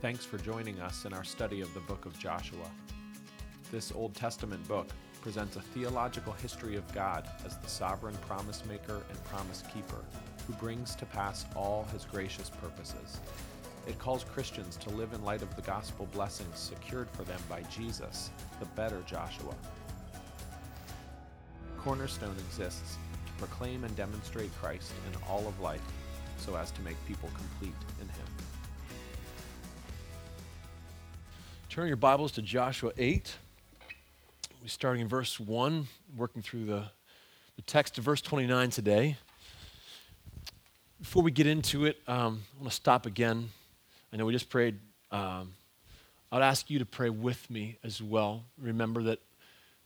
Thanks for joining us in our study of the book of Joshua. This Old Testament book presents a theological history of God as the sovereign promise maker and promise keeper who brings to pass all his gracious purposes. It calls Christians to live in light of the gospel blessings secured for them by Jesus, the better Joshua. Cornerstone exists to proclaim and demonstrate Christ in all of life so as to make people complete in him. Turn your Bibles to Joshua 8. We're starting in verse 1, working through the, the text to verse 29 today. Before we get into it, um, I want to stop again. I know we just prayed. Um, I'd ask you to pray with me as well. Remember that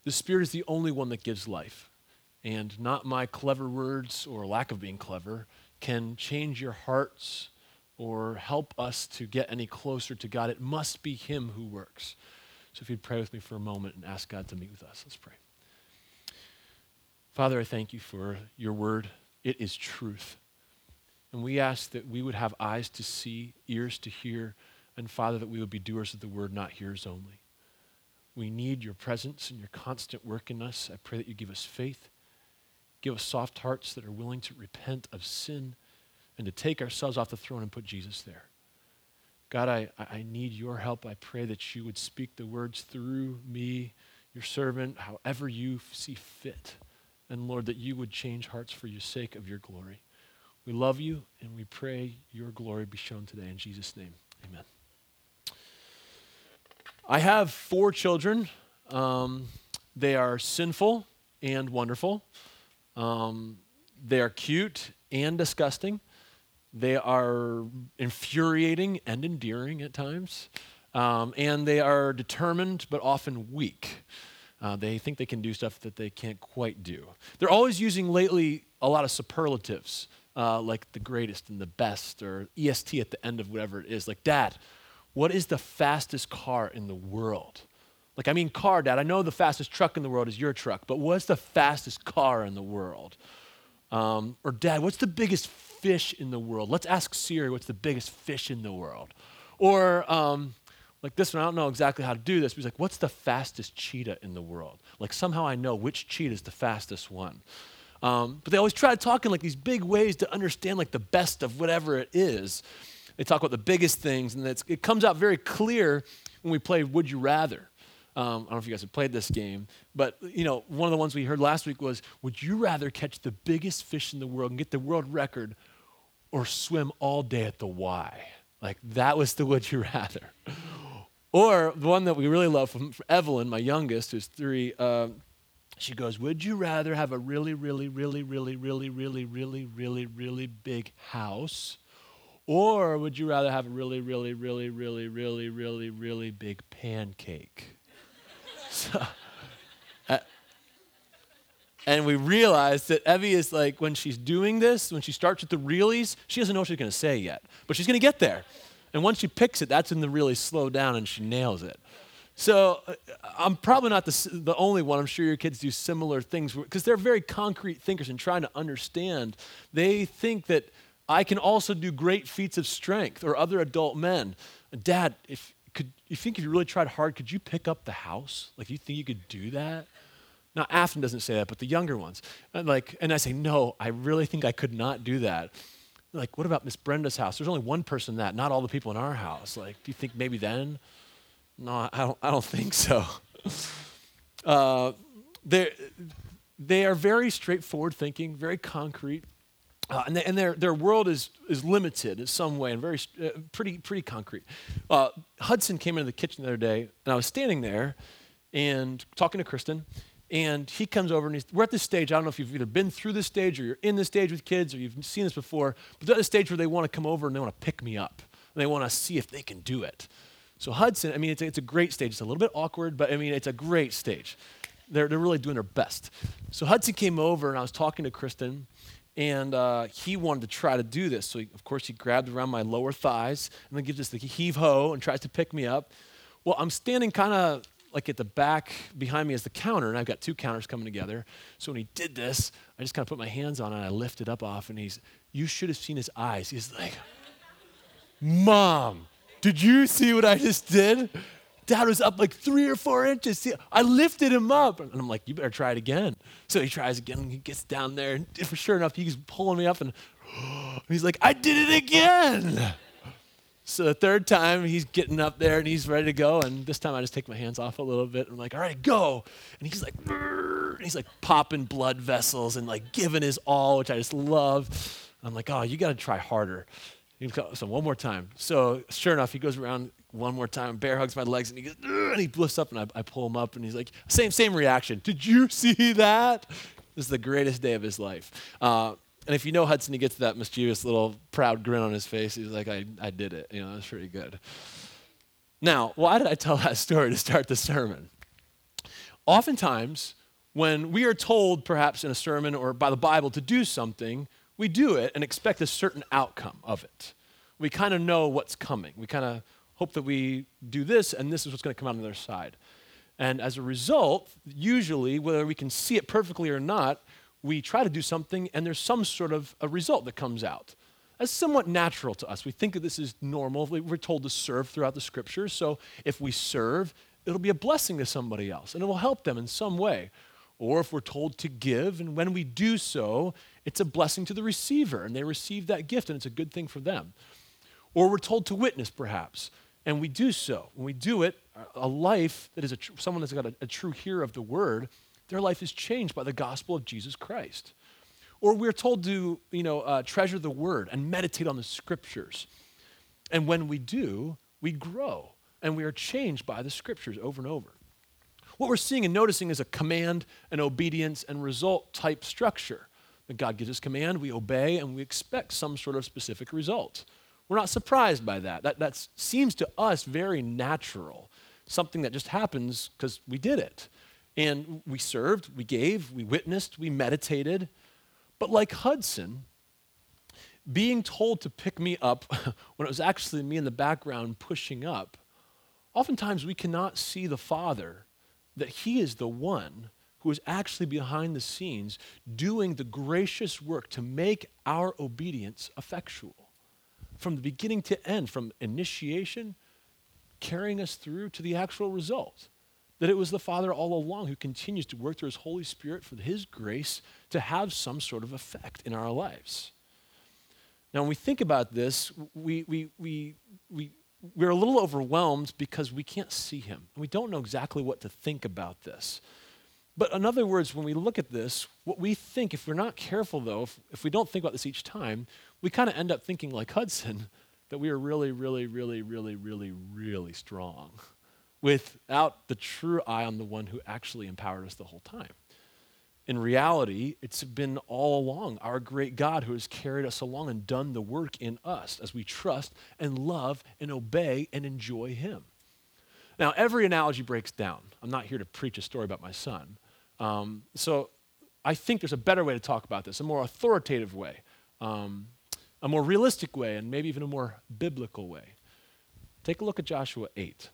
the Spirit is the only one that gives life, and not my clever words or lack of being clever can change your hearts or help us to get any closer to God, it must be Him who works. So if you'd pray with me for a moment and ask God to meet with us, let's pray. Father, I thank you for your word. It is truth. And we ask that we would have eyes to see, ears to hear, and Father, that we would be doers of the word, not hearers only. We need your presence and your constant work in us. I pray that you give us faith, give us soft hearts that are willing to repent of sin and to take ourselves off the throne and put Jesus there. God, I, I need your help. I pray that you would speak the words through me, your servant, however you see fit. And Lord, that you would change hearts for your sake of your glory. We love you and we pray your glory be shown today. In Jesus' name, amen. I have four children. Um, they are sinful and wonderful. Um, they are cute and disgusting. They are infuriating and endearing at times. Um, and they are determined but often weak. Uh, they think they can do stuff that they can't quite do. They're always using lately a lot of superlatives, uh, like the greatest and the best, or EST at the end of whatever it is. Like, Dad, what is the fastest car in the world? Like, I mean, car, Dad. I know the fastest truck in the world is your truck, but what's the fastest car in the world? Um, or, Dad, what's the biggest fish in the world? Let's ask Siri what's the biggest fish in the world. Or, um, like this one, I don't know exactly how to do this, but he's like, what's the fastest cheetah in the world? Like, somehow I know which cheetah is the fastest one. Um, but they always try to talk in like these big ways to understand like the best of whatever it is. They talk about the biggest things, and it comes out very clear when we play Would You Rather. Um, I don't know if you guys have played this game, but you know, one of the ones we heard last week was, would you rather catch the biggest fish in the world and get the world record or swim all day at the Y. Like that was the would you rather. Or the one that we really love from, Evelyn, my youngest, who's three. Um, she goes, Would you rather have a really, really, really, really, really, really, really, really, really big house? Or would you rather have a really, really, really, really, really, really, really big pancake? so, and we realized that Evie is like, when she's doing this, when she starts with the reelies, she doesn't know what she's going to say yet, but she's going to get there. And once she picks it, that's when the reelies slow down and she nails it. So uh, I'm probably not the, the only one. I'm sure your kids do similar things because they're very concrete thinkers and trying to understand. They think that I can also do great feats of strength or other adult men. Dad, if could you think if you really tried hard, could you pick up the house? Like you think you could do that? Now, Afton doesn't say that, but the younger ones. And like, and I say, no, I really think I could not do that. Like, what about Miss Brenda's house? There's only one person that, not all the people in our house. Like, do you think maybe then? No, I don't, I don't think so. uh, they they are very straightforward thinking, very concrete. Uh, and, they, and their, their world is, is limited in some way and very uh, pretty, pretty concrete. Uh, Hudson came into the kitchen the other day, and I was standing there and talking to Kristen, and he comes over and he's, we're at this stage. I don't know if you've either been through this stage or you're in this stage with kids or you've seen this before, but they're at the stage where they want to come over and they want to pick me up. And they want to see if they can do it. So Hudson, I mean, it's a, it's a great stage. It's a little bit awkward, but I mean, it's a great stage. They're, they're really doing their best. So Hudson came over and I was talking to Kristen, and uh, he wanted to try to do this. So, he, of course, he grabbed around my lower thighs and then gives us the heave ho and tries to pick me up. Well, I'm standing kind of like at the back behind me is the counter, and I've got two counters coming together. So when he did this, I just kind of put my hands on it and I lifted it up off, and he's, you should have seen his eyes. He's like, Mom, Did you see what I just did? Dad was up like three or four inches. See, I lifted him up. And I'm like, you better try it again. So he tries again and he gets down there. And for sure enough, he's pulling me up and, and he's like, I did it again. So the third time he's getting up there and he's ready to go. And this time I just take my hands off a little bit. I'm like, all right, go. And he's like, and he's like popping blood vessels and like giving his all, which I just love. I'm like, oh, you got to try harder. So one more time. So sure enough, he goes around one more time, bear hugs my legs, and he goes, and he lifts up, and I, I pull him up, and he's like, same same reaction. Did you see that? This is the greatest day of his life. Uh, and if you know Hudson, he gets that mischievous little proud grin on his face. He's like, I, I did it. You know, that's pretty good. Now, why did I tell that story to start the sermon? Oftentimes, when we are told, perhaps in a sermon or by the Bible, to do something, we do it and expect a certain outcome of it. We kind of know what's coming. We kind of hope that we do this and this is what's going to come out on the other side. And as a result, usually, whether we can see it perfectly or not, we try to do something and there's some sort of a result that comes out. That's somewhat natural to us. We think that this is normal. We're told to serve throughout the scriptures. So if we serve, it'll be a blessing to somebody else and it will help them in some way. Or if we're told to give, and when we do so, it's a blessing to the receiver and they receive that gift and it's a good thing for them. Or we're told to witness, perhaps, and we do so. When we do it, a life that is tr- someone that's got a, a true hearer of the word, their life is changed by the gospel of Jesus Christ. Or we're told to, you know, uh, treasure the word and meditate on the scriptures. And when we do, we grow and we are changed by the scriptures over and over. What we're seeing and noticing is a command, and obedience, and result type structure. That God gives us command, we obey, and we expect some sort of specific result. We're not surprised by that. That, that seems to us very natural, something that just happens because we did it. And we served, we gave, we witnessed, we meditated. But like Hudson, being told to pick me up when it was actually me in the background pushing up, oftentimes we cannot see the Father that He is the one who is actually behind the scenes doing the gracious work to make our obedience effectual from the beginning to end, from initiation, carrying us through to the actual result. That it was the Father all along who continues to work through His Holy Spirit for His grace to have some sort of effect in our lives. Now, when we think about this, we, we, we, we, we're a little overwhelmed because we can't see Him. And we don't know exactly what to think about this. But in other words, when we look at this, what we think, if we're not careful though, if, if we don't think about this each time, we kind of end up thinking like Hudson that we are really, really, really, really, really, really strong without the true eye on the one who actually empowered us the whole time. In reality, it's been all along our great God who has carried us along and done the work in us as we trust and love and obey and enjoy Him. Now, every analogy breaks down. I'm not here to preach a story about my son. Um, so I think there's a better way to talk about this, a more authoritative way, um, a more realistic way, and maybe even a more biblical way. Take a look at Joshua 8.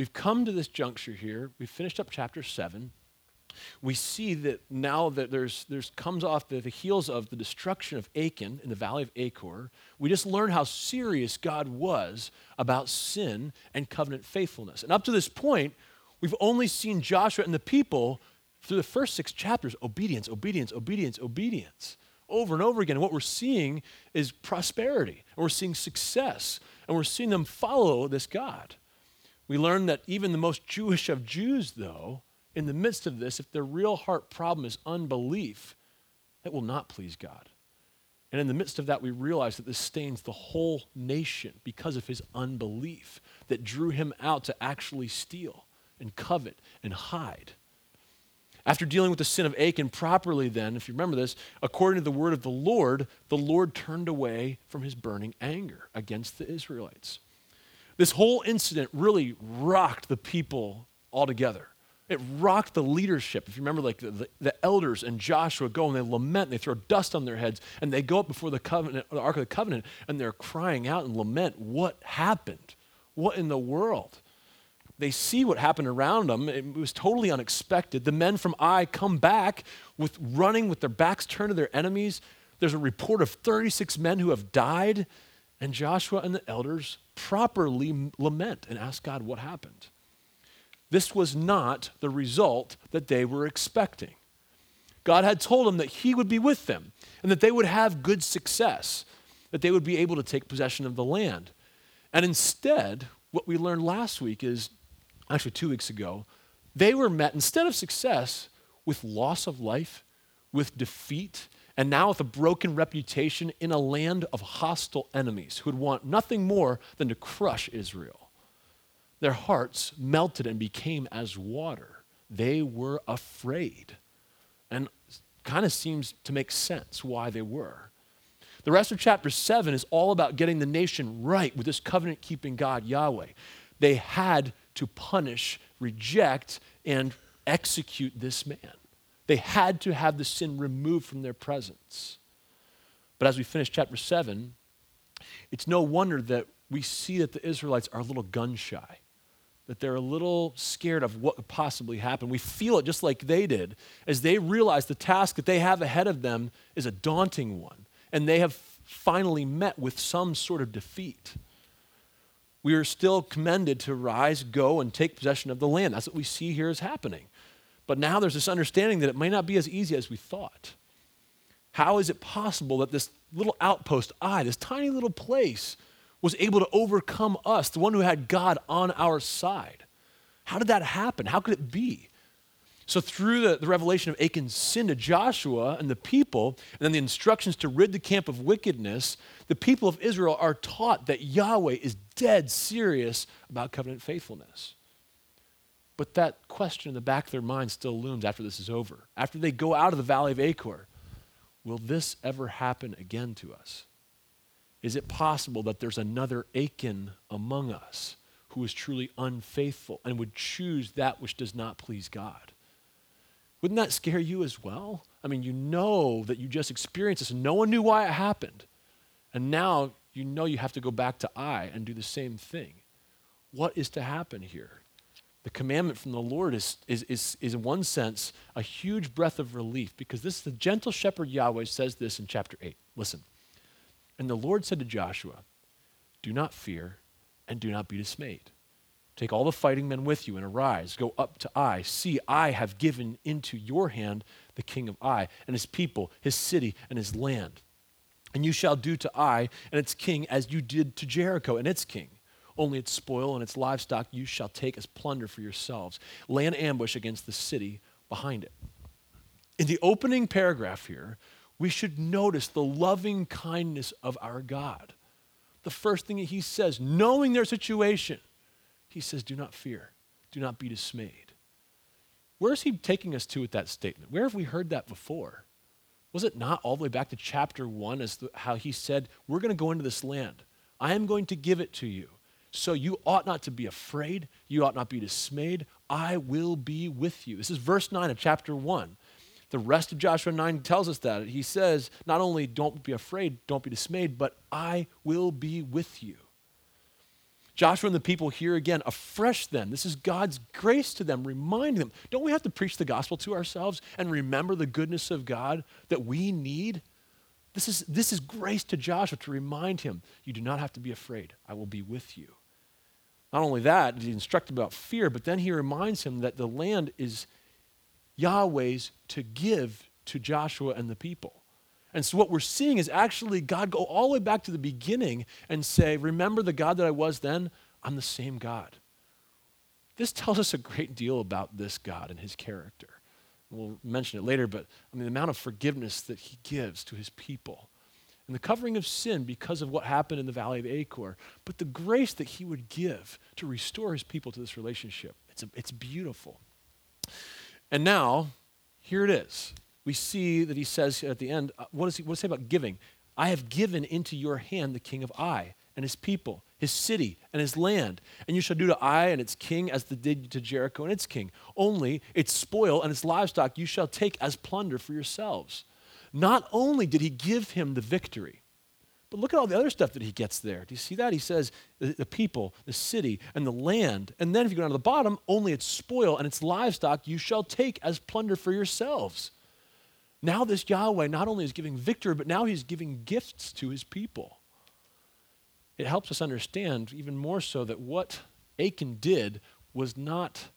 We've come to this juncture here. We've finished up chapter 7 we see that now that there's, there's comes off the, the heels of the destruction of Achan in the valley of Achor, we just learned how serious God was about sin and covenant faithfulness. And up to this point, we've only seen Joshua and the people through the first six chapters obedience, obedience, obedience, obedience. Over and over again. And what we're seeing is prosperity, and we're seeing success, and we're seeing them follow this God. We learn that even the most Jewish of Jews, though, in the midst of this, if their real heart problem is unbelief, that will not please God. And in the midst of that, we realize that this stains the whole nation because of his unbelief that drew him out to actually steal and covet and hide. After dealing with the sin of Achan properly, then, if you remember this, according to the word of the Lord, the Lord turned away from his burning anger against the Israelites. This whole incident really rocked the people altogether. It rocked the leadership. If you remember, like the, the, the, elders and Joshua go and they lament, and they throw dust on their heads, and they go up before the covenant, the Ark of the Covenant, and they're crying out and lament, What happened? What in the world? They see what happened around them. It was totally unexpected. The men from Ai come back with running with their backs turned to their enemies. There's a report of 36 men who have died. And Joshua and the elders properly lament and ask God what happened. This was not the result that they were expecting. God had told them that He would be with them and that they would have good success, that they would be able to take possession of the land. And instead, what we learned last week is actually two weeks ago, they were met, instead of success, with loss of life, with defeat, and now with a broken reputation in a land of hostile enemies who would want nothing more than to crush Israel. Their hearts melted and became as water. They were afraid. And kind of seems to make sense why they were. The rest of chapter 7 is all about getting the nation right with this covenant keeping God, Yahweh. They had to punish, reject, and execute this man. They had to have the sin removed from their presence. But as we finish chapter 7, it's no wonder that we see that the Israelites are a little gun shy, that they're a little scared of what could possibly happen. We feel it just like they did as they realize the task that they have ahead of them is a daunting one, and they have finally met with some sort of defeat we are still commended to rise, go, and take possession of the land. That's what we see here is happening. But now there's this understanding that it may not be as easy as we thought. How is it possible that this little outpost, Ai, this tiny little place, was able to overcome us, the one who had God on our side? How did that happen? How could it be? So, through the, the, revelation of Achan's sin to Joshua and the people, and then the instructions to rid the camp of wickedness, the people of Israel are taught that Yahweh is dead serious about covenant faithfulness. But that question in the back of their mind still looms after this is over. After they go out of the valley of Achor, will this ever happen again to us? Is it possible that there's another Achan among us who is truly unfaithful and would choose that which does not please God? Wouldn't that scare you as well? Ai mean, you know that you just experienced this and no one knew why it happened. And now you know you have to go back to I and do the same thing. What is to happen here? The commandment from the Lord is, is, is, is, in one sense, a huge breath of relief because this the gentle shepherd Yahweh says this in chapter 8. Listen. And the Lord said to Joshua, Do not fear and do not be dismayed. Take all the fighting men with you and arise, go up to Ai. See, I have given into your hand the king of Ai and his people, his city, and his land. And you shall do to Ai and its king as you did to Jericho and its king. Only its spoil and its livestock you shall take as plunder for yourselves. Lay an ambush against the city behind it. In the opening paragraph here, we should notice the loving kindness of our God. The first thing that he says, knowing their situation, he says, Do not fear, do not be dismayed. Where is he taking us to with that statement? Where have we heard that before? Was it not all the way back to chapter one as the, how he said, We're going to go into this land. I am going to give it to you. So you ought not to be afraid. You ought not be dismayed. I will be with you. This is verse 9 of chapter 1. The rest of Joshua 9 tells us that. He says, Not only don't be afraid, don't be dismayed, but I will be with you. Joshua and the people here again afresh then. This is God's grace to them, reminding them. Don't we have to preach the gospel to ourselves and remember the goodness of God that we need? This is, this is grace to Joshua to remind him, you do not have to be afraid. I will be with you. Not only that, he instructs about fear, but then he reminds him that the land is Yahweh's to give to Joshua and the people. And so what we're seeing is actually God go all the way back to the beginning and say, Remember the God that I was then? I'm the same God. This tells us a great deal about this God and his character. We'll mention it later, but I mean, the amount of forgiveness that he gives to his people and the covering of sin because of what happened in the valley of Achor, but the grace that he would give to restore his people to this relationship. It's, a, it's beautiful. And now, here it is we see that he says at the end, uh, what does he, what does he say about giving? I have given into your hand the king of Ai and his people, his city and his land. And you shall do to Ai and its king as they did to Jericho and its king. Only its spoil and its livestock you shall take as plunder for yourselves. Not only did he give him the victory, but look at all the other stuff that he gets there. Do you see that? He says the, people, the city, and the land. And then if you go down to the bottom, only its spoil and its livestock you shall take as plunder for yourselves. Now, this Yahweh not only is giving victory, but now he's giving gifts to his people. it helps us understand even more so that what Achan did was not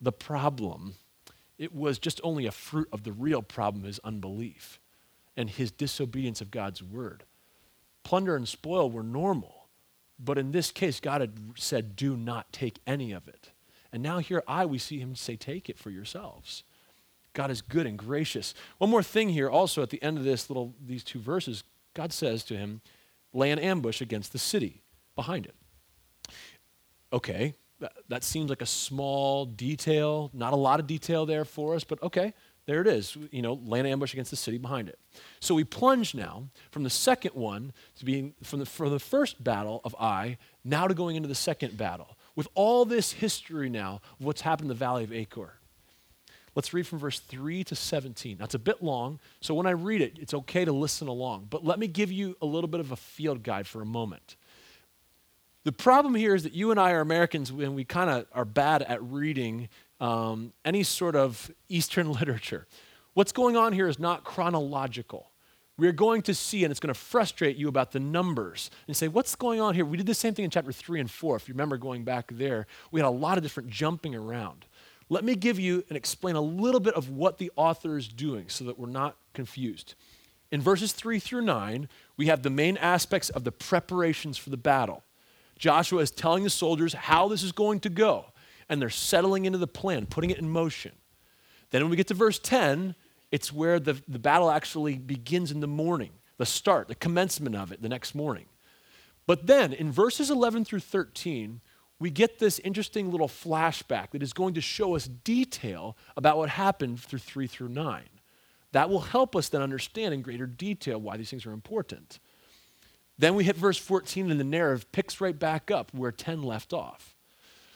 the problem. It was just only a fruit of the real problem, his unbelief and his disobedience of God's word. Plunder and spoil were normal, but in this case, God had said, Do not take any of it. And now here I, we see him say, Take it for yourselves. God is good and gracious. One more thing here, also at the end of this little these two verses, God says to him, Lay an ambush against the city behind it. Okay, that, seems like a small detail, not a lot of detail there for us, but okay, there it is. You know, land ambush against the city behind it. So we plunge now from the second one to being from the, from the first battle of Ai, now to going into the second battle. With all this history now of what's happened in the valley of Achor. Let's read from verse 3 to 17. That's a bit long, so when I read it, it's okay to listen along. But let me give you a little bit of a field guide for a moment. The problem here is that you and I are Americans and we kind of are bad at reading um, any sort of Eastern literature. What's going on here is not chronological. We're going to see, and it's going to frustrate you about the numbers and say, What's going on here? We did the same thing in chapter 3 and 4. If you remember going back there, we had a lot of different jumping around. Let me give you and explain a little bit of what the author is doing so that we're not confused. In verses 3 through 9, we have the main aspects of the preparations for the battle. Joshua is telling the soldiers how this is going to go, and they're settling into the plan, putting it in motion. Then, when we get to verse 10, it's where the, the battle actually begins in the morning, the start, the commencement of it the next morning. But then, in verses 11 through 13, we get this interesting little flashback that is going to show us detail about what happened through 3 through 9. That will help us then understand in greater detail why these things are important. Then we hit verse 14, and the narrative picks right back up where 10 left off.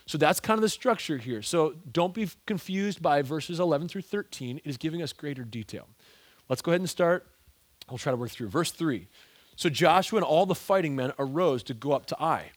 So that's kind of the structure here. So don't be confused by verses 11 through 13. It is giving us greater detail. Let's go ahead and start. We'll try to work through. Verse 3. So Joshua and all the fighting men arose to go up to Ai.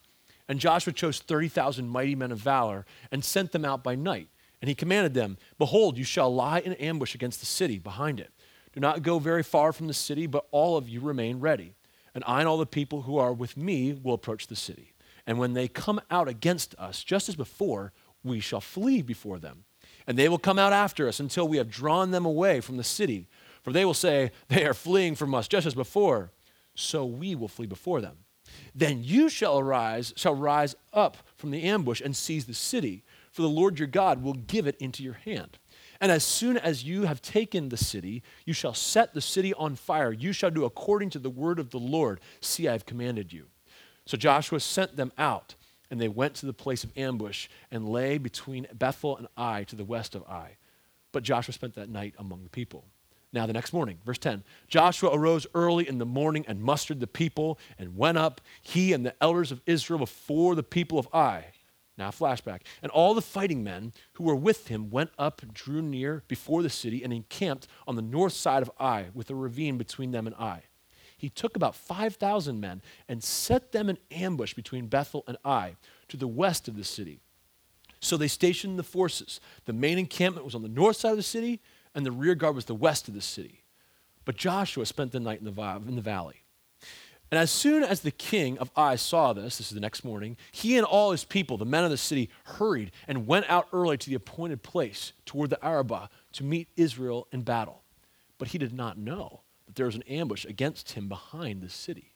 And Joshua chose 30,000 mighty men of valor and sent them out by night. And he commanded them, Behold, you shall lie in ambush against the city behind it. Do not go very far from the city, but all of you remain ready. And I and all the people who are with me will approach the city. And when they come out against us, just as before, we shall flee before them. And they will come out after us until we have drawn them away from the city. For they will say, They are fleeing from us just as before. So we will flee before them. Then you shall arise, shall rise up from the ambush and seize the city, for the Lord your God will give it into your hand. And as soon as you have taken the city, you shall set the city on fire. You shall do according to the word of the Lord. See, I have commanded you. So Joshua sent them out, and they went to the place of ambush and lay between Bethel and Ai to the west of Ai. But Joshua spent that night among the people. Now, the next morning, verse 10 Joshua arose early in the morning and mustered the people and went up, he and the elders of Israel, before the people of Ai. Now, flashback. And all the fighting men who were with him went up, drew near before the city, and encamped on the north side of Ai, with a ravine between them and Ai he took about 5,000 men and set them in ambush between Bethel and Ai to the west of the city. So they stationed the forces. The main encampment was on the north side of the city, and the rear guard was the west of the city. But Joshua spent the night in the, in the valley. And as soon as the king of Ai saw this, this is the next morning, he and all his people, the men of the city, hurried and went out early to the appointed place toward the Arabah to meet Israel in battle. But he did not know that there was an ambush against him behind the city.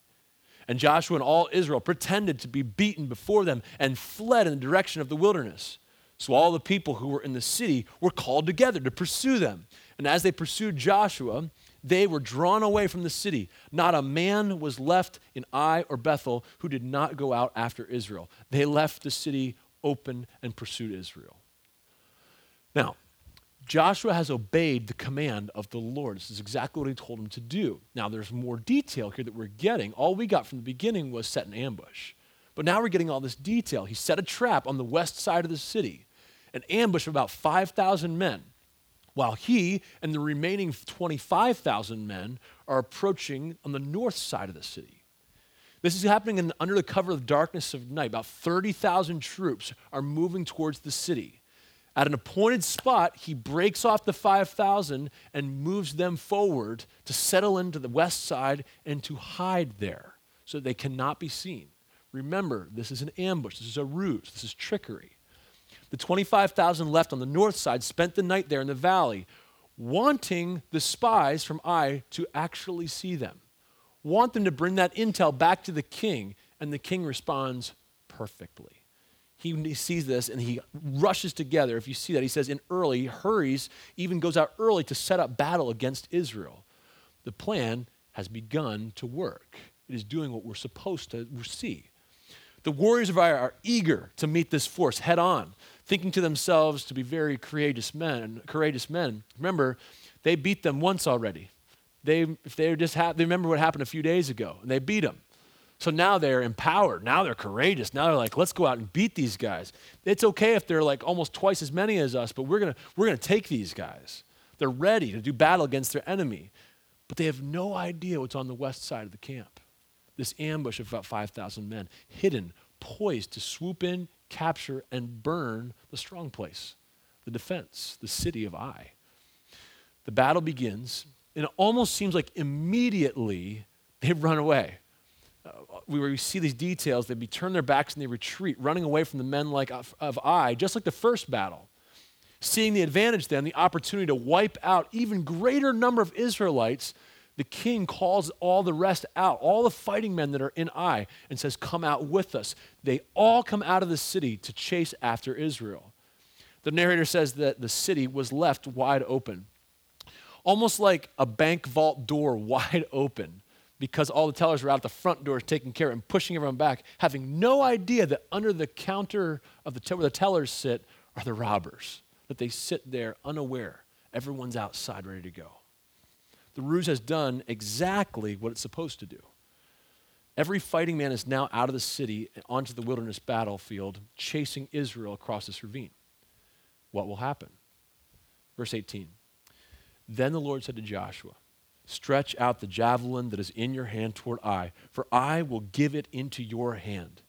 And Joshua and all Israel pretended to be beaten before them and fled in the direction of the wilderness. So all the people who were in the city were called together to pursue them. And as they pursued Joshua, they were drawn away from the city. Not a man was left in Ai or Bethel who did not go out after Israel. They left the city open and pursued Israel. Now, Joshua has obeyed the command of the Lord. This is exactly what he told him to do. Now, there's more detail here that we're getting. All we got from the beginning was set an ambush. But now we're getting all this detail. He set a trap on the west side of the city, an ambush of about 5,000 men, while he and the remaining 25,000 men are approaching on the north side of the city. This is happening in, under the cover of the darkness of night. About 30,000 troops are moving towards the city. At an appointed spot, he breaks off the 5,000 and moves them forward to settle into the west side and to hide there so they cannot be seen. Remember, this is an ambush, this is a ruse, this is trickery. The 25,000 left on the north side spent the night there in the valley, wanting the spies from Ai to actually see them, want them to bring that intel back to the king, and the king responds perfectly. He sees this and he rushes together. If you see that, he says in early, he hurries, even goes out early to set up battle against Israel. The plan has begun to work. It is doing what we're supposed to see. The warriors of Ai are eager to meet this force head on, thinking to themselves to be very courageous men. Courageous men. Remember, they beat them once already. They, if they just ha- they remember what happened a few days ago, and they beat them. So now they're empowered. Now they're courageous. Now they're like, let's go out and beat these guys. It's okay if they're like almost twice as many as us, but we're gonna we're gonna take these guys. They're ready to do battle against their enemy, but they have no idea what's on the west side of the camp this ambush of about 5,000 men, hidden, poised to swoop in, capture, and burn the strong place, the defense, the city of Ai. The battle begins, and it almost seems like immediately they've run away. Uh, we, we see these details, they turn their backs and they retreat, running away from the men like of, of Ai, just like the first battle. Seeing the advantage then, the opportunity to wipe out even greater number of Israelites the king calls all the rest out, all the fighting men that are in Ai, and says, Come out with us. They all come out of the city to chase after Israel. The narrator says that the city was left wide open, almost like a bank vault door wide open, because all the tellers were out the front doors taking care and pushing everyone back, having no idea that under the counter of the where the tellers sit are the robbers, that they sit there unaware. Everyone's outside ready to go the ruse has done exactly what it's supposed to do. Every fighting man is now out of the city onto the wilderness battlefield, chasing Israel across this ravine. What will happen? Verse 18 Then the Lord said to Joshua, Stretch out the javelin that is in your hand toward Ai, for I will give it into your hand.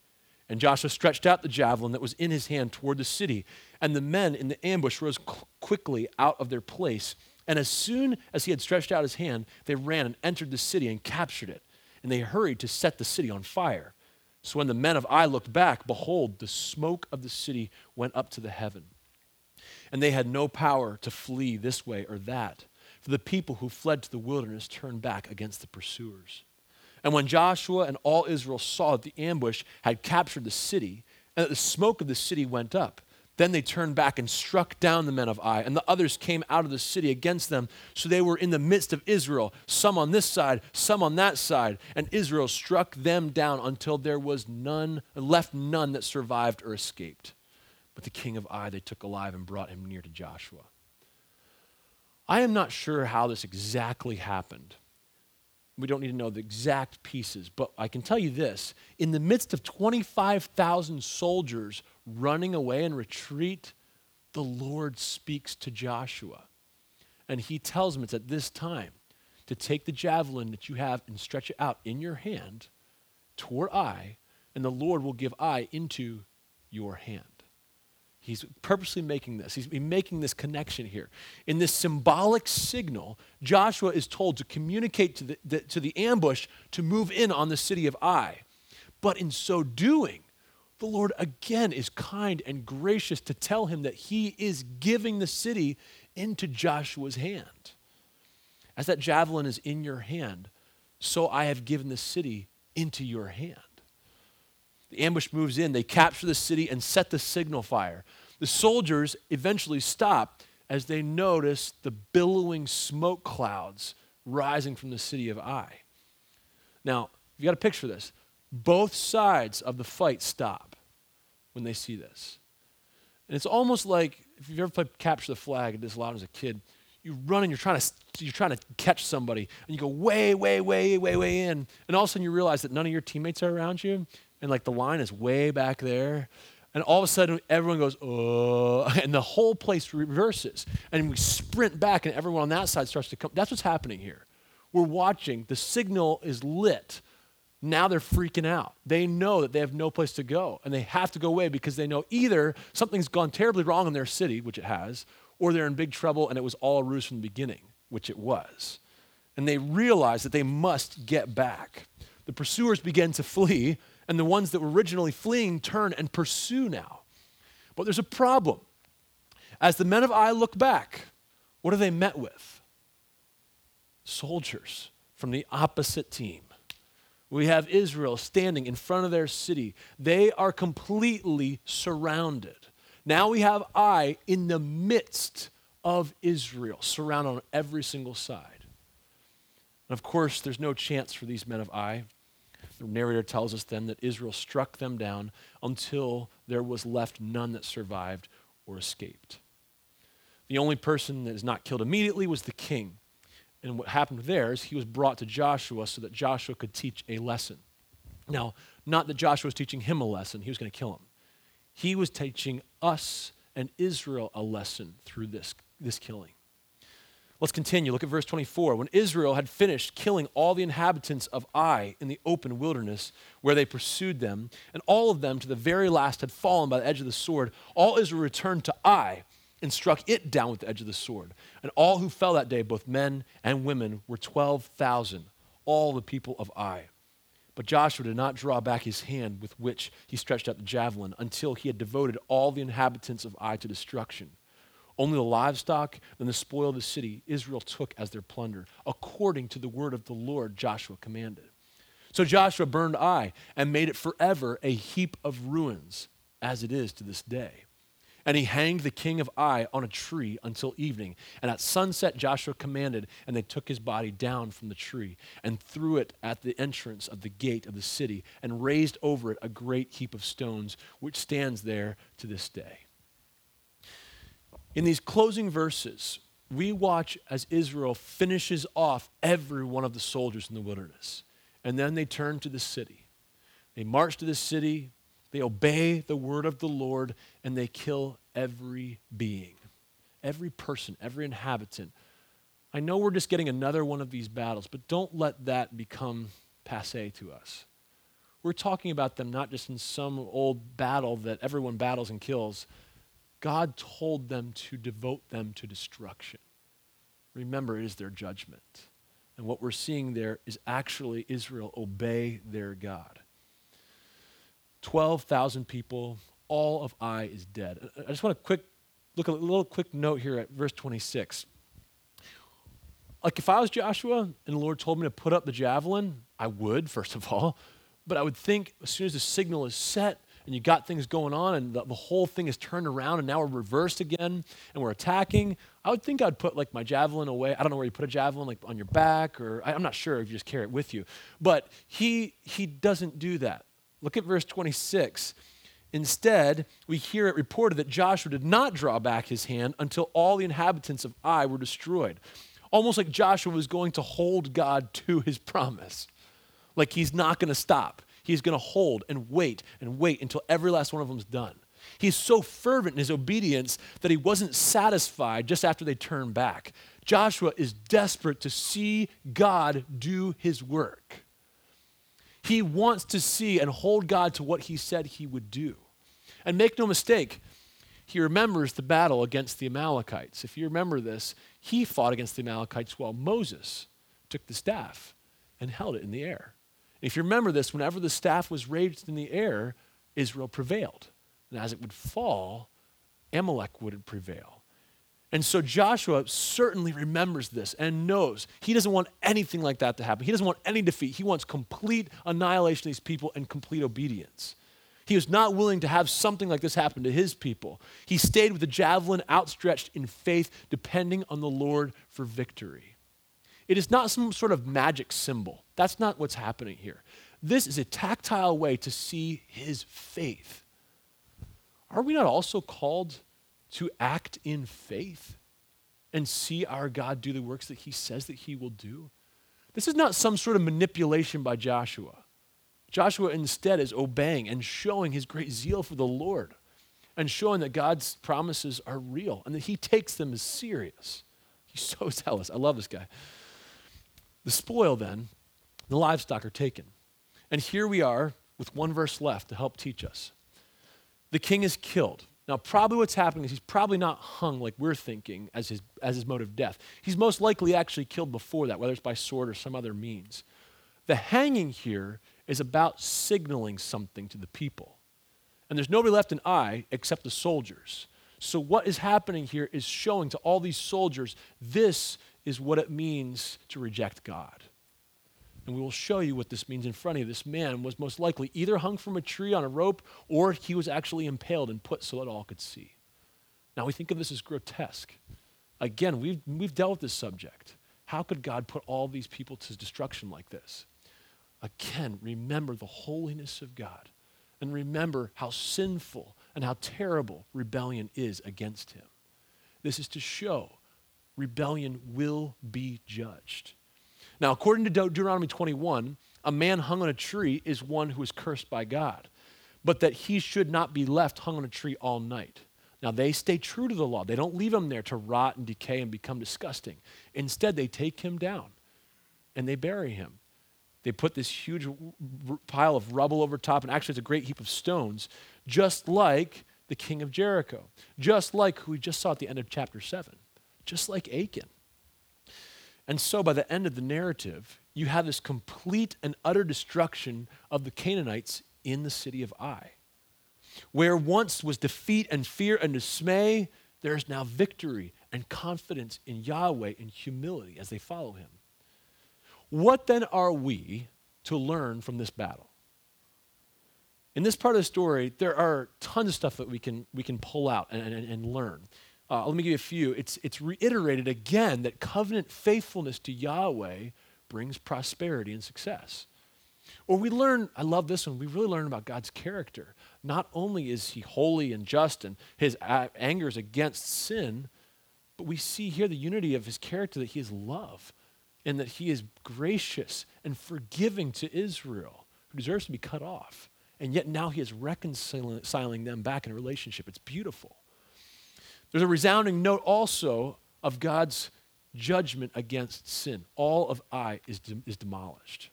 And Joshua stretched out the javelin that was in his hand toward the city, and the men in the ambush rose quickly out of their place and as soon as he had stretched out his hand, they ran and entered the city and captured it. And they hurried to set the city on fire. So when the men of Ai looked back, behold, the smoke of the city went up to the heaven. And they had no power to flee this way or that, for the people who fled to the wilderness turned back against the pursuers. And when Joshua and all Israel saw that the ambush had captured the city, and that the smoke of the city went up, then they turned back and struck down the men of Ai, and the others came out of the city against them. So they were in the midst of Israel, some on this side, some on that side, and Israel struck them down until there was none, left none that survived or escaped. But the king of Ai they took alive and brought him near to Joshua. I am not sure how this exactly happened. We don't need to know the exact pieces, but I can tell you this in the midst of 25,000 soldiers running away and retreat, the Lord speaks to Joshua. And he tells him it's at this time to take the javelin that you have and stretch it out in your hand toward Ai, and the Lord will give Ai into your hand. He's purposely making this. He's making this connection here. In this symbolic signal, Joshua is told to communicate to the, the, to the ambush to move in on the city of Ai. But in so doing, the Lord again is kind and gracious to tell him that he is giving the city into Joshua's hand. As that javelin is in your hand, so I have given the city into your hand. The ambush moves in, they capture the city and set the signal fire. The soldiers eventually stop as they notice the billowing smoke clouds rising from the city of Ai. Now, you got to picture this. Both sides of the fight stop when they see this. And it's almost like if you've ever played capture the flag this loud as a kid, you run and you're trying to you're trying to catch somebody and you go way way way way way in and all of a sudden you realize that none of your teammates are around you and like the line is way back there. And all of a sudden, everyone goes, oh, and the whole place reverses. And we sprint back, and everyone on that side starts to come. That's what's happening here. We're watching, the signal is lit. Now they're freaking out. They know that they have no place to go, and they have to go away because they know either something's gone terribly wrong in their city, which it has, or they're in big trouble and it was all a ruse from the beginning, which it was. And they realize that they must get back. The pursuers begin to flee, And the ones that were originally fleeing turn and pursue now. But there's a problem. As the men of Ai look back, what are they met with? Soldiers from the opposite team. We have Israel standing in front of their city. They are completely surrounded. Now we have Ai in the midst of Israel, surrounded on every single side. And of course, there's no chance for these men of Ai. The narrator tells us then that Israel struck them down until there was left none that survived or escaped. The only person that is not killed immediately was the king. And what happened there is he was brought to Joshua so that Joshua could teach a lesson. Now, not that Joshua was teaching him a lesson, he was going to kill him. He was teaching us and Israel a lesson through this, this killing. Let's continue. Look at verse 24. When Israel had finished killing all the inhabitants of Ai in the open wilderness where they pursued them, and all of them to the very last had fallen by the edge of the sword, all Israel returned to Ai and struck it down with the edge of the sword. And all who fell that day, both men and women, were 12,000, all the people of Ai. But Joshua did not draw back his hand with which he stretched out the javelin until he had devoted all the inhabitants of Ai to destruction. Only the livestock and the spoil of the city Israel took as their plunder, according to the word of the Lord Joshua commanded. So Joshua burned Ai and made it forever a heap of ruins, as it is to this day. And he hanged the king of Ai on a tree until evening. And at sunset, Joshua commanded, and they took his body down from the tree and threw it at the entrance of the gate of the city and raised over it a great heap of stones, which stands there to this day. In these closing verses, we watch as Israel finishes off every one of the soldiers in the wilderness. And then they turn to the city. They march to the city, they obey the word of the Lord and they kill every being, every person, every inhabitant. I know we're just getting another one of these battles, but don't let that become passe to us. We're talking about them not just in some old battle that everyone battles and kills. God told them to devote them to destruction. Remember, it is their judgment. And what we're seeing there is actually Israel obey their God. 12,000 people, all of Ai is dead. I just want to quick look a little quick note here at verse 26. Like if I was Joshua and the Lord told me to put up the javelin, I would, first of all. But I would think as soon as the signal is set and you got things going on and the, the whole thing is turned around and now we're reversed again and we're attacking, I would think I'd put like my javelin away. I don't know where you put a javelin, like on your back, or I, I'm not sure if you just carry it with you. But he he doesn't do that. Look at verse 26. Instead, we hear it reported that Joshua did not draw back his hand until all the inhabitants of Ai were destroyed. Almost like Joshua was going to hold God to his promise. Like he's not going to stop. He's going to hold and wait and wait until every last one of them is done. He's so fervent in his obedience that he wasn't satisfied just after they turned back. Joshua is desperate to see God do his work. He wants to see and hold God to what he said he would do. And make no mistake, he remembers the battle against the Amalekites. If you remember this, he fought against the Amalekites while Moses took the staff and held it in the air. If you remember this, whenever the staff was raised in the air, Israel prevailed. And as it would fall, Amalek would prevail. And so Joshua certainly remembers this and knows he doesn't want anything like that to happen. He doesn't want any defeat. He wants complete annihilation of these people and complete obedience. He was not willing to have something like this happen to his people. He stayed with the javelin outstretched in faith, depending on the Lord for victory. It is not some sort of magic symbol. That's not what's happening here. This is a tactile way to see his faith. Are we not also called to act in faith and see our God do the works that he says that he will do. This is not some sort of manipulation by Joshua. Joshua instead is obeying and showing his great zeal for the Lord and showing that God's promises are real and that he takes them as serious. He's so zealous. I love this guy. The spoil, then, the livestock are taken. And here we are with one verse left to help teach us. The king is killed. Now, probably what's happening is he's probably not hung like we're thinking as his, as his mode of death. He's most likely actually killed before that, whether it's by sword or some other means. The hanging here is about signaling something to the people. And there's nobody left in Ai except the soldiers. So, what is happening here is showing to all these soldiers this is what it means to reject God. And we will show you what this means in front of you. This man was most likely either hung from a tree on a rope or he was actually impaled and put so that all could see. Now, we think of this as grotesque. Again, we've, we've dealt with this subject. How could God put all these people to destruction like this? Again, remember the holiness of God and remember how sinful and how terrible rebellion is against him. This is to show rebellion will be judged. Now, according to De- Deuteronomy 21, a man hung on a tree is one who is cursed by God, but that he should not be left hung on a tree all night. Now, they stay true to the law. They don't leave him there to rot and decay and become disgusting. Instead, they take him down and they bury him. They put this huge r- pile of rubble over top, and actually, it's a great heap of stones, just like the king of Jericho, just like who we just saw at the end of chapter 7, just like Achan. And so, by the end of the narrative, you have this complete and utter destruction of the Canaanites in the city of Ai. Where once was defeat and fear and dismay, there is now victory and confidence in Yahweh and humility as they follow him. What then are we to learn from this battle? In this part of the story, there are tons of stuff that we can, we can pull out and, and, and learn. Uh, let me give you a few. It's, it's reiterated again that covenant faithfulness to Yahweh brings prosperity and success. Or we learn, I love this one, we really learn about God's character. Not only is he holy and just and his anger is against sin, but we see here the unity of his character that he is love and that he is gracious and forgiving to Israel, who deserves to be cut off. And yet now he is reconciling them back in a relationship. It's beautiful. There's a resounding note also of God's judgment against sin. All of Ai is, de- is demolished.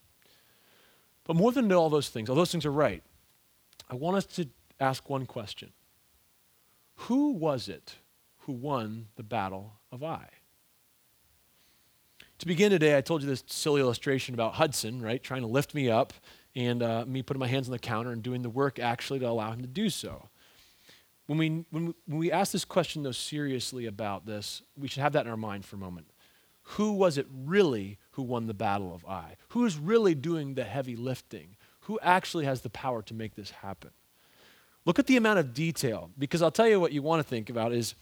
But more than all those things, all those things are right, I want us to ask one question Who was it who won the battle of Ai? To begin today, I told you this silly illustration about Hudson, right, trying to lift me up and uh, me putting my hands on the counter and doing the work actually to allow him to do so. When we, when, we, when we ask this question, though, seriously about this, we should have that in our mind for a moment. Who was it really who won the battle of Ai? Who is really doing the heavy lifting? Who actually has the power to make this happen? Look at the amount of detail, because I'll tell you what you want to think about is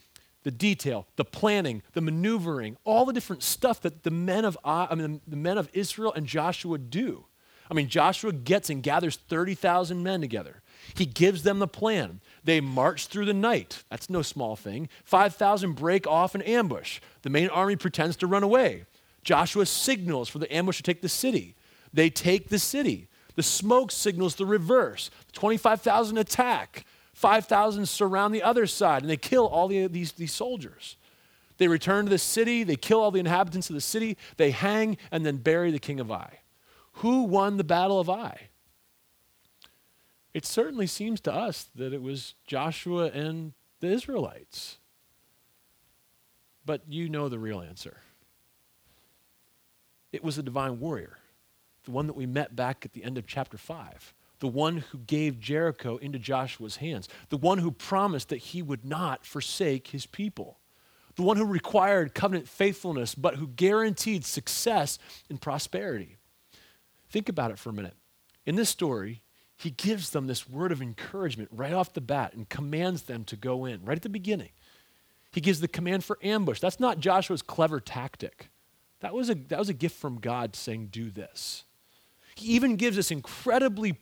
the detail, the planning, the maneuvering, all the different stuff that the men of I mean, the men of Israel and Joshua do. I mean, Joshua gets and gathers 30,000 men together. He gives them the plan. They march through the night. That's no small thing. 5,000 break off an ambush. The main army pretends to run away. Joshua signals for the ambush to take the city. They take the city. The smoke signals the reverse. 25,000 attack. 5,000 surround the other side and they kill all the, these, these soldiers. They return to the city, they kill all the inhabitants of the city, they hang and then bury the king of Ai. Who won the battle of Ai? It certainly seems to us that it was Joshua and the Israelites. But you know the real answer. It was a divine warrior, the one that we met back at the end of chapter 5, the one who gave Jericho into Joshua's hands, the one who promised that he would not forsake his people, the one who required covenant faithfulness, but who guaranteed success and prosperity. Think about it for a minute. In this story, he gives them this word of encouragement right off the bat and commands them to go in right at the beginning. He gives the command for ambush. That's not Joshua's clever tactic. That was a, that was a gift from God saying, do this. He even gives this incredibly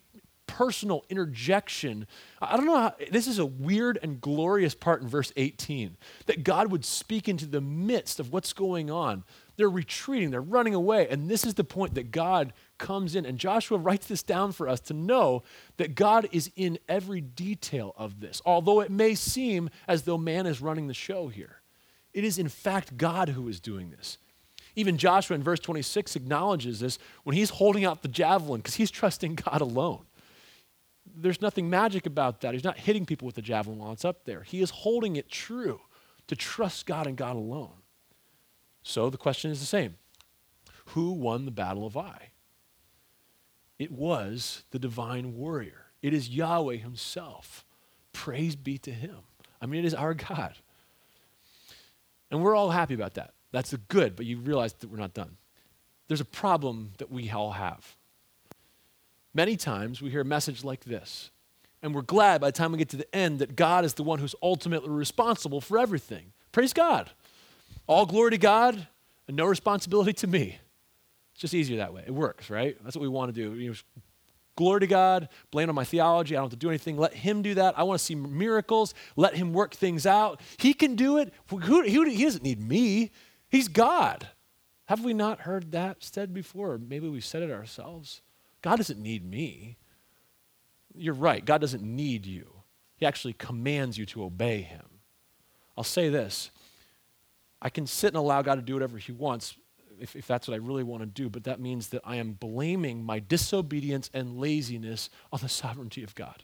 personal interjection. I don't know how, this is a weird and glorious part in verse 18 that God would speak into the midst of what's going on. They're retreating, they're running away, and this is the point that God comes in. And Joshua writes this down for us to know that God is in every detail of this, although it may seem as though man is running the show here. It is, in fact, God who is doing this. Even Joshua in verse 26 acknowledges this when he's holding out the javelin because he's trusting God alone. There's nothing magic about that. He's not hitting people with the javelin while it's up there. He is holding it true to trust God and God alone. So the question is the same Who won the battle of Ai? It was the divine warrior. It is Yahweh himself. Praise be to him. I mean, it is our God. And we're all happy about that. That's the good, but you realize that we're not done. There's a problem that we all have. Many times we hear a message like this, and we're glad by the time we get to the end that God is the one who's ultimately responsible for everything. Praise God. All glory to God and no responsibility to me. Just easier that way. It works, right? That's what we want to do. You know, glory to God, blame on my theology. I don't have to do anything. Let Him do that. I want to see miracles. Let Him work things out. He can do it. Who, he, he doesn't need me, He's God. Have we not heard that said before? Maybe we've said it ourselves. God doesn't need me. You're right. God doesn't need you. He actually commands you to obey Him. I'll say this I can sit and allow God to do whatever He wants if, if that's what I really want to do, but that means that I am blaming my disobedience and laziness on the sovereignty of God.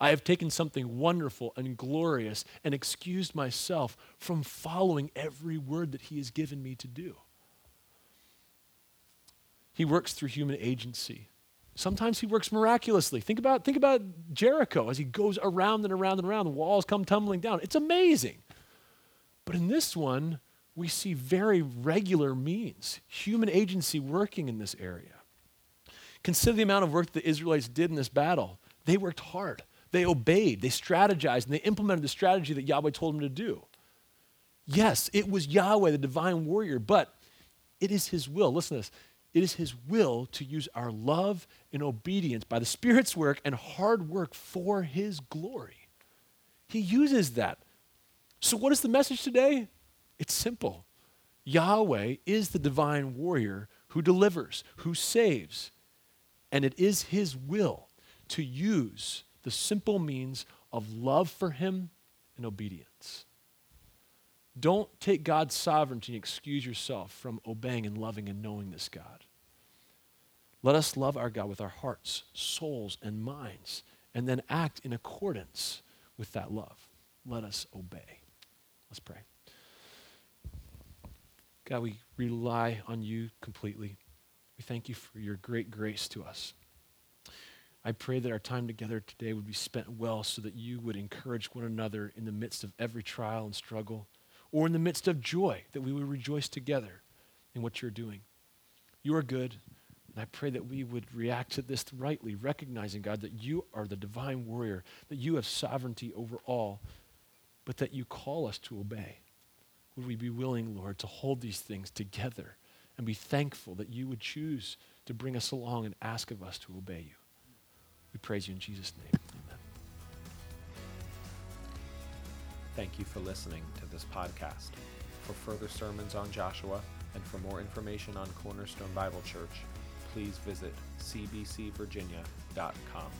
I have taken something wonderful and glorious and excused myself from following every word that He has given me to do. He works through human agency. Sometimes he works miraculously. Think about, think about Jericho as he goes around and around and around. The walls come tumbling down. It's amazing. But in this one, we see very regular means, human agency working in this area. Consider the amount of work the Israelites did in this battle. They worked hard, they obeyed, they strategized, and they implemented the strategy that Yahweh told them to do. Yes, it was Yahweh, the divine warrior, but it is his will. Listen to this. It is his will to use our love and obedience by the Spirit's work and hard work for his glory. He uses that. So, what is the message today? It's simple Yahweh is the divine warrior who delivers, who saves, and it is his will to use the simple means of love for him and obedience. Don't take God's sovereignty and excuse yourself from obeying and loving and knowing this God. Let us love our God with our hearts, souls, and minds, and then act in accordance with that love. Let us obey. Let's pray. God, we rely on you completely. We thank you for your great grace to us. I pray that our time together today would be spent well so that you would encourage one another in the midst of every trial and struggle or in the midst of joy, that we would rejoice together in what you're doing. You are good, and I pray that we would react to this rightly, recognizing, God, that you are the divine warrior, that you have sovereignty over all, but that you call us to obey. Would we be willing, Lord, to hold these things together and be thankful that you would choose to bring us along and ask of us to obey you? We praise you in Jesus' name. Amen. Thank you for listening to this podcast. For further sermons on Joshua and for more information on Cornerstone Bible Church, please visit cbcvirginia.com.